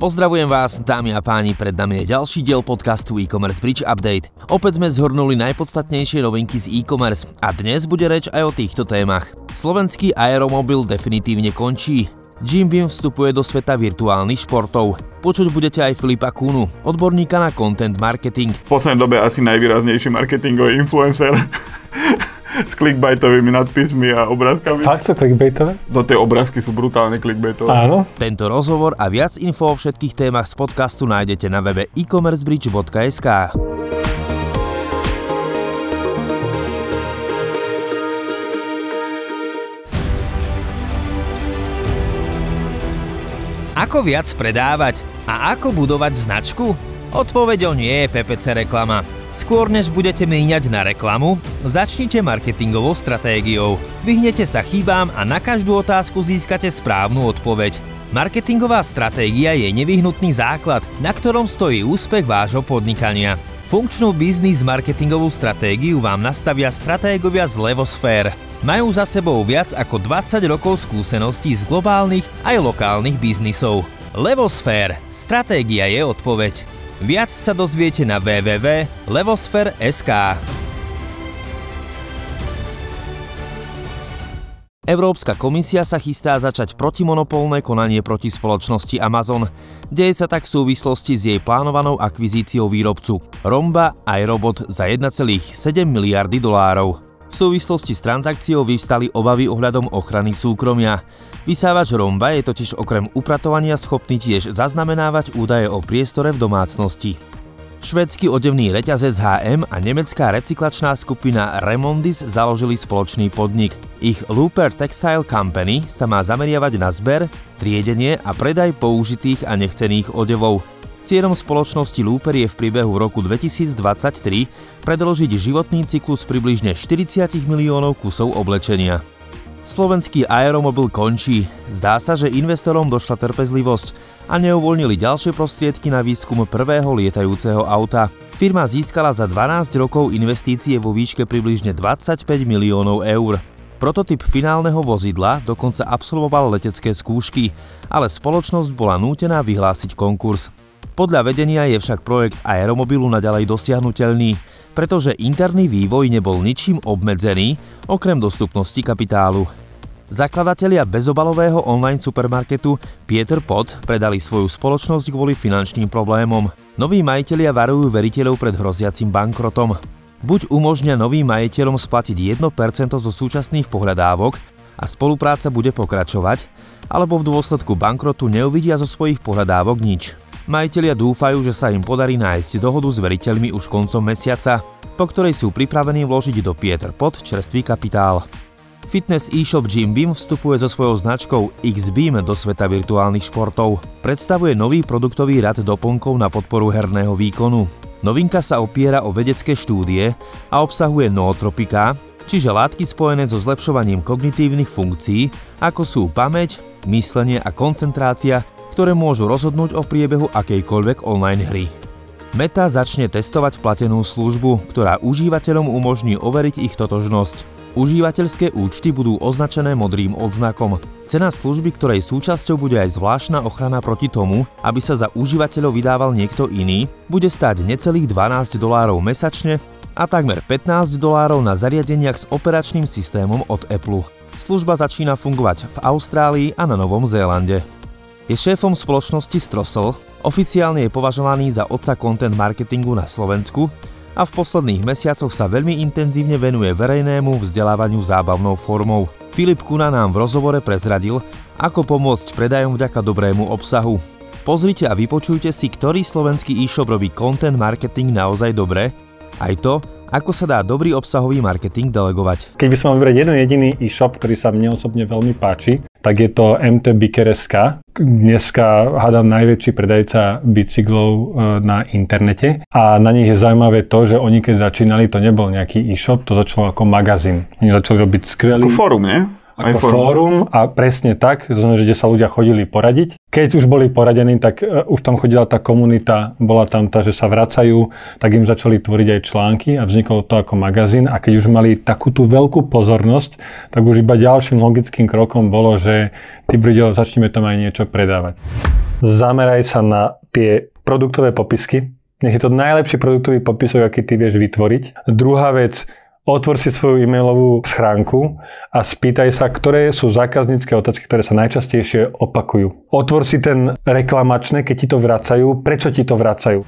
Pozdravujem vás, dámy a páni, pred nami je ďalší diel podcastu e-commerce Bridge Update. Opäť sme zhrnuli najpodstatnejšie novinky z e-commerce a dnes bude reč aj o týchto témach. Slovenský aeromobil definitívne končí. Jim Beam vstupuje do sveta virtuálnych športov. Počuť budete aj Filipa Kunu, odborníka na content marketing. V poslednej dobe asi najvýraznejší marketingový influencer s clickbaitovými nadpismi a obrázkami. Fakt sú clickbaitové? No tie obrázky sú brutálne clickbaitové. Áno. Tento rozhovor a viac info o všetkých témach z podcastu nájdete na webe e-commercebridge.sk. Ako viac predávať a ako budovať značku? Odpoveďou nie je PPC reklama. Skôr než budete míňať na reklamu, začnite marketingovou stratégiou. Vyhnete sa chýbám a na každú otázku získate správnu odpoveď. Marketingová stratégia je nevyhnutný základ, na ktorom stojí úspech vášho podnikania. Funkčnú biznis marketingovú stratégiu vám nastavia stratégovia z Levosfér. Majú za sebou viac ako 20 rokov skúseností z globálnych aj lokálnych biznisov. Levosfér. Stratégia je odpoveď. Viac sa dozviete na www.levosfer.sk. Európska komisia sa chystá začať protimonopolné konanie proti spoločnosti Amazon. Deje sa tak v súvislosti s jej plánovanou akvizíciou výrobcu Romba iRobot za 1,7 miliardy dolárov. V súvislosti s transakciou vyvstali obavy ohľadom ochrany súkromia. Vysávač Romba je totiž okrem upratovania schopný tiež zaznamenávať údaje o priestore v domácnosti. Švedský odevný reťazec HM a nemecká recyklačná skupina Remondis založili spoločný podnik. Ich Looper Textile Company sa má zameriavať na zber, triedenie a predaj použitých a nechcených odevov. Cieľom spoločnosti Looper je v priebehu roku 2023 predložiť životný cyklus približne 40 miliónov kusov oblečenia. Slovenský aeromobil končí. Zdá sa, že investorom došla trpezlivosť a neuvoľnili ďalšie prostriedky na výskum prvého lietajúceho auta. Firma získala za 12 rokov investície vo výške približne 25 miliónov eur. Prototyp finálneho vozidla dokonca absolvoval letecké skúšky, ale spoločnosť bola nútená vyhlásiť konkurs. Podľa vedenia je však projekt aeromobilu naďalej dosiahnutelný, pretože interný vývoj nebol ničím obmedzený, okrem dostupnosti kapitálu. Zakladatelia bezobalového online supermarketu Pieter Pot predali svoju spoločnosť kvôli finančným problémom. Noví majiteľia varujú veriteľov pred hroziacim bankrotom. Buď umožňa novým majiteľom splatiť 1% zo súčasných pohľadávok a spolupráca bude pokračovať, alebo v dôsledku bankrotu neuvidia zo svojich pohľadávok nič. Majiteľia dúfajú, že sa im podarí nájsť dohodu s veriteľmi už koncom mesiaca, po ktorej sú pripravení vložiť do Pieter Pot čerstvý kapitál. Fitness e-shop Jim Beam vstupuje so svojou značkou X-Beam do sveta virtuálnych športov. Predstavuje nový produktový rad doplnkov na podporu herného výkonu. Novinka sa opiera o vedecké štúdie a obsahuje nootropiká, čiže látky spojené so zlepšovaním kognitívnych funkcií, ako sú pamäť, myslenie a koncentrácia, ktoré môžu rozhodnúť o priebehu akejkoľvek online hry. Meta začne testovať platenú službu, ktorá užívateľom umožní overiť ich totožnosť. Užívateľské účty budú označené modrým odznakom. Cena služby, ktorej súčasťou bude aj zvláštna ochrana proti tomu, aby sa za užívateľov vydával niekto iný, bude stáť necelých 12 dolárov mesačne a takmer 15 dolárov na zariadeniach s operačným systémom od Apple. Služba začína fungovať v Austrálii a na Novom Zélande. Je šéfom spoločnosti Strossel, oficiálne je považovaný za otca content marketingu na Slovensku a v posledných mesiacoch sa veľmi intenzívne venuje verejnému vzdelávaniu zábavnou formou. Filip Kuna nám v rozhovore prezradil, ako pomôcť predajom vďaka dobrému obsahu. Pozrite a vypočujte si, ktorý slovenský e-shop robí content marketing naozaj dobre, aj to, ako sa dá dobrý obsahový marketing delegovať. Keď by som mal vybrať jeden jediný e-shop, ktorý sa mne osobne veľmi páči, tak je to MT Biker.sk. Dneska hádam najväčší predajca bicyklov e, na internete a na nich je zaujímavé to, že oni keď začínali, to nebol nejaký e-shop, to začalo ako magazín. Oni začali robiť skvelý... Ako fórum, nie? Ako fórum. fórum a presne tak, to znamená, že kde sa ľudia chodili poradiť. Keď už boli poradení, tak uh, už tam chodila tá komunita, bola tam tá, že sa vracajú, tak im začali tvoriť aj články a vzniklo to ako magazín a keď už mali takú tú veľkú pozornosť, tak už iba ďalším logickým krokom bolo, že ty briďo, začneme tam aj niečo predávať. zameraj sa na tie produktové popisky. Nech je to najlepší produktový popisok, aký ty vieš vytvoriť. Druhá vec, otvor si svoju e-mailovú schránku a spýtaj sa, ktoré sú zákaznícke otázky, ktoré sa najčastejšie opakujú. Otvor si ten reklamačné, keď ti to vracajú, prečo ti to vracajú.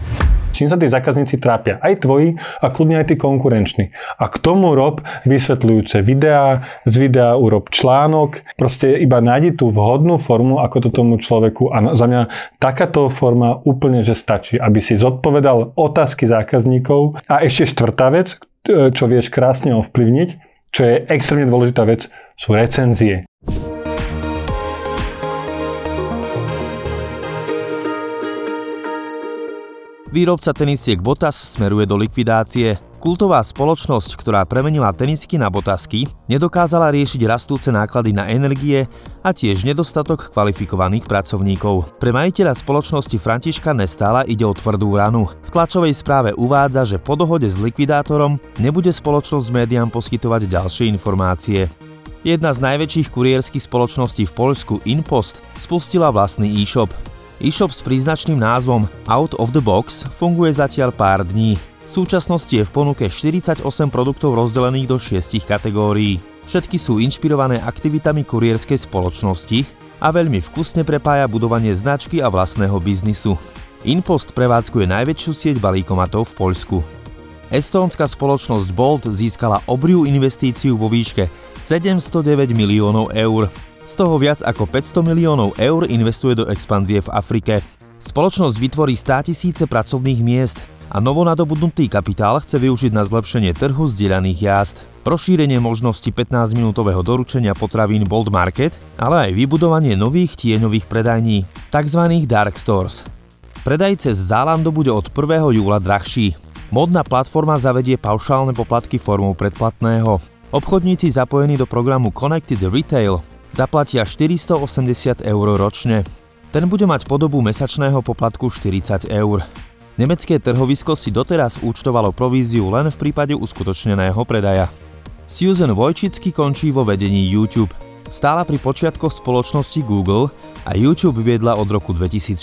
Čím sa tí zákazníci trápia? Aj tvoji a kľudne aj tí konkurenční. A k tomu rob vysvetľujúce videá, z videa urob článok, proste iba nájdi tú vhodnú formu, ako to tomu človeku. A za mňa takáto forma úplne, že stačí, aby si zodpovedal otázky zákazníkov. A ešte štvrtá vec, čo vieš krásne ovplyvniť, čo je extrémne dôležitá vec, sú recenzie. Výrobca tenisiek Botas smeruje do likvidácie. Kultová spoločnosť, ktorá premenila tenisky na botasky, nedokázala riešiť rastúce náklady na energie a tiež nedostatok kvalifikovaných pracovníkov. Pre majiteľa spoločnosti Františka Nestála ide o tvrdú ranu. V tlačovej správe uvádza, že po dohode s likvidátorom nebude spoločnosť médiám poskytovať ďalšie informácie. Jedna z najväčších kuriérskych spoločností v Poľsku Inpost spustila vlastný e-shop. E-shop s príznačným názvom Out of the Box funguje zatiaľ pár dní. Súčasnosti je v ponuke 48 produktov rozdelených do 6 kategórií. Všetky sú inšpirované aktivitami kurierskej spoločnosti a veľmi vkusne prepája budovanie značky a vlastného biznisu. Inpost prevádzkuje najväčšiu sieť balíkomatov v Poľsku. Estónska spoločnosť Bolt získala obriu investíciu vo výške 709 miliónov eur z toho viac ako 500 miliónov eur investuje do expanzie v Afrike. Spoločnosť vytvorí 100 tisíce pracovných miest a novonadobudnutý kapitál chce využiť na zlepšenie trhu zdieľaných jazd, rozšírenie možnosti 15-minútového doručenia potravín Bold Market, ale aj vybudovanie nových tieňových predajní, tzv. dark stores. Predaj cez Zálando bude od 1. júla drahší. Modná platforma zavedie paušálne poplatky formou predplatného. Obchodníci zapojení do programu Connected Retail zaplatia 480 eur ročne. Ten bude mať podobu mesačného poplatku 40 eur. Nemecké trhovisko si doteraz účtovalo províziu len v prípade uskutočneného predaja. Susan Vojčicky končí vo vedení YouTube. Stála pri počiatkoch spoločnosti Google a YouTube viedla od roku 2014.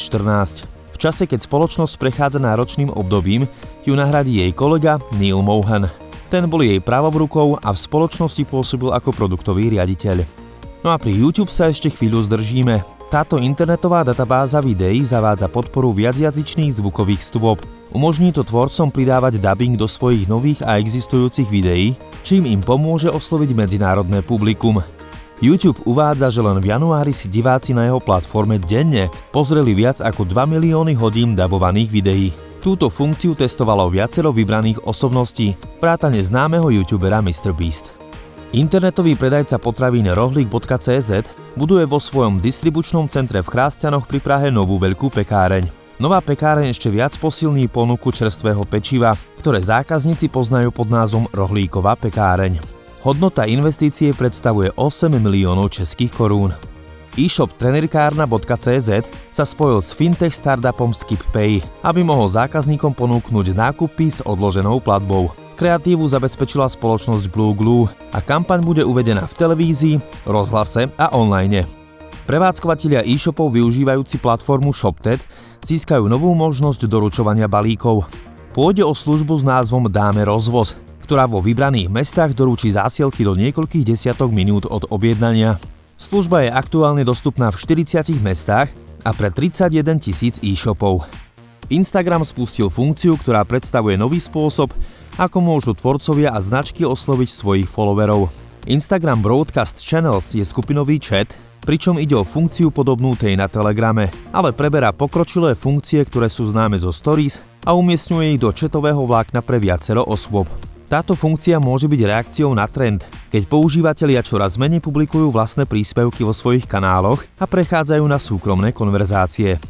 V čase, keď spoločnosť prechádza náročným obdobím, ju nahradí jej kolega Neil Mohan. Ten bol jej pravobrukou a v spoločnosti pôsobil ako produktový riaditeľ. No a pri YouTube sa ešte chvíľu zdržíme. Táto internetová databáza videí zavádza podporu viacjazyčných zvukových stôp. Umožní to tvorcom pridávať dubbing do svojich nových a existujúcich videí, čím im pomôže osloviť medzinárodné publikum. YouTube uvádza, že len v januári si diváci na jeho platforme denne pozreli viac ako 2 milióny hodín dabovaných videí. Túto funkciu testovalo viacero vybraných osobností, vrátane známeho youtubera MrBeast. Internetový predajca potravín rohlík.cz buduje vo svojom distribučnom centre v Chrástianoch pri Prahe novú veľkú pekáreň. Nová pekáreň ešte viac posilní ponuku čerstvého pečiva, ktoré zákazníci poznajú pod názvom Rohlíková pekáreň. Hodnota investície predstavuje 8 miliónov českých korún. E-shop trenerkárna.cz sa spojil s fintech startupom SkipPay, aby mohol zákazníkom ponúknuť nákupy s odloženou platbou. Kreatívu zabezpečila spoločnosť Blue Glue a kampaň bude uvedená v televízii, rozhlase a online. Prevádzkovateľia e-shopov využívajúci platformu ShopTed získajú novú možnosť doručovania balíkov. Pôjde o službu s názvom Dáme rozvoz, ktorá vo vybraných mestách doručí zásielky do niekoľkých desiatok minút od objednania. Služba je aktuálne dostupná v 40 mestách a pre 31 tisíc e-shopov. Instagram spustil funkciu, ktorá predstavuje nový spôsob, ako môžu tvorcovia a značky osloviť svojich followerov. Instagram Broadcast Channels je skupinový chat, pričom ide o funkciu podobnú tej na Telegrame, ale preberá pokročilé funkcie, ktoré sú známe zo Stories a umiestňuje ich do četového vlákna pre viacero osôb. Táto funkcia môže byť reakciou na trend, keď používateľia čoraz menej publikujú vlastné príspevky vo svojich kanáloch a prechádzajú na súkromné konverzácie.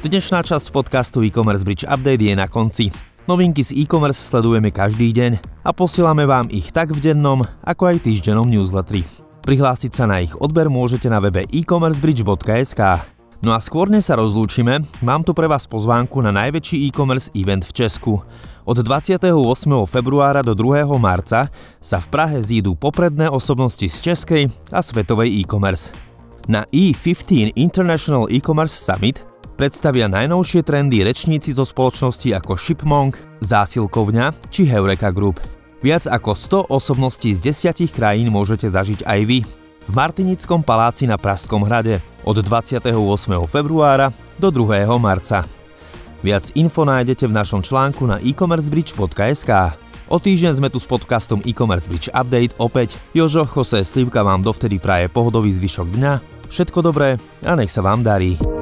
Dnešná časť podcastu e-commerce Bridge Update je na konci. Novinky z e-commerce sledujeme každý deň a posielame vám ich tak v dennom, ako aj týždennom newsletteri. Prihlásiť sa na ich odber môžete na webe e-commercebridge.sk. No a skôr než sa rozlúčime, mám tu pre vás pozvánku na najväčší e-commerce event v Česku. Od 28. februára do 2. marca sa v Prahe zídu popredné osobnosti z českej a svetovej e-commerce. Na E15 International E-commerce Summit predstavia najnovšie trendy rečníci zo spoločnosti ako Shipmonk, Zásilkovňa či Heureka Group. Viac ako 100 osobností z desiatich krajín môžete zažiť aj vy. V Martinickom paláci na Pražskom hrade od 28. februára do 2. marca. Viac info nájdete v našom článku na e-commercebridge.sk. O týždeň sme tu s podcastom e-commerce Bridge Update opäť. Jožo Jose Slivka vám dovtedy praje pohodový zvyšok dňa. Všetko dobré a nech sa vám darí.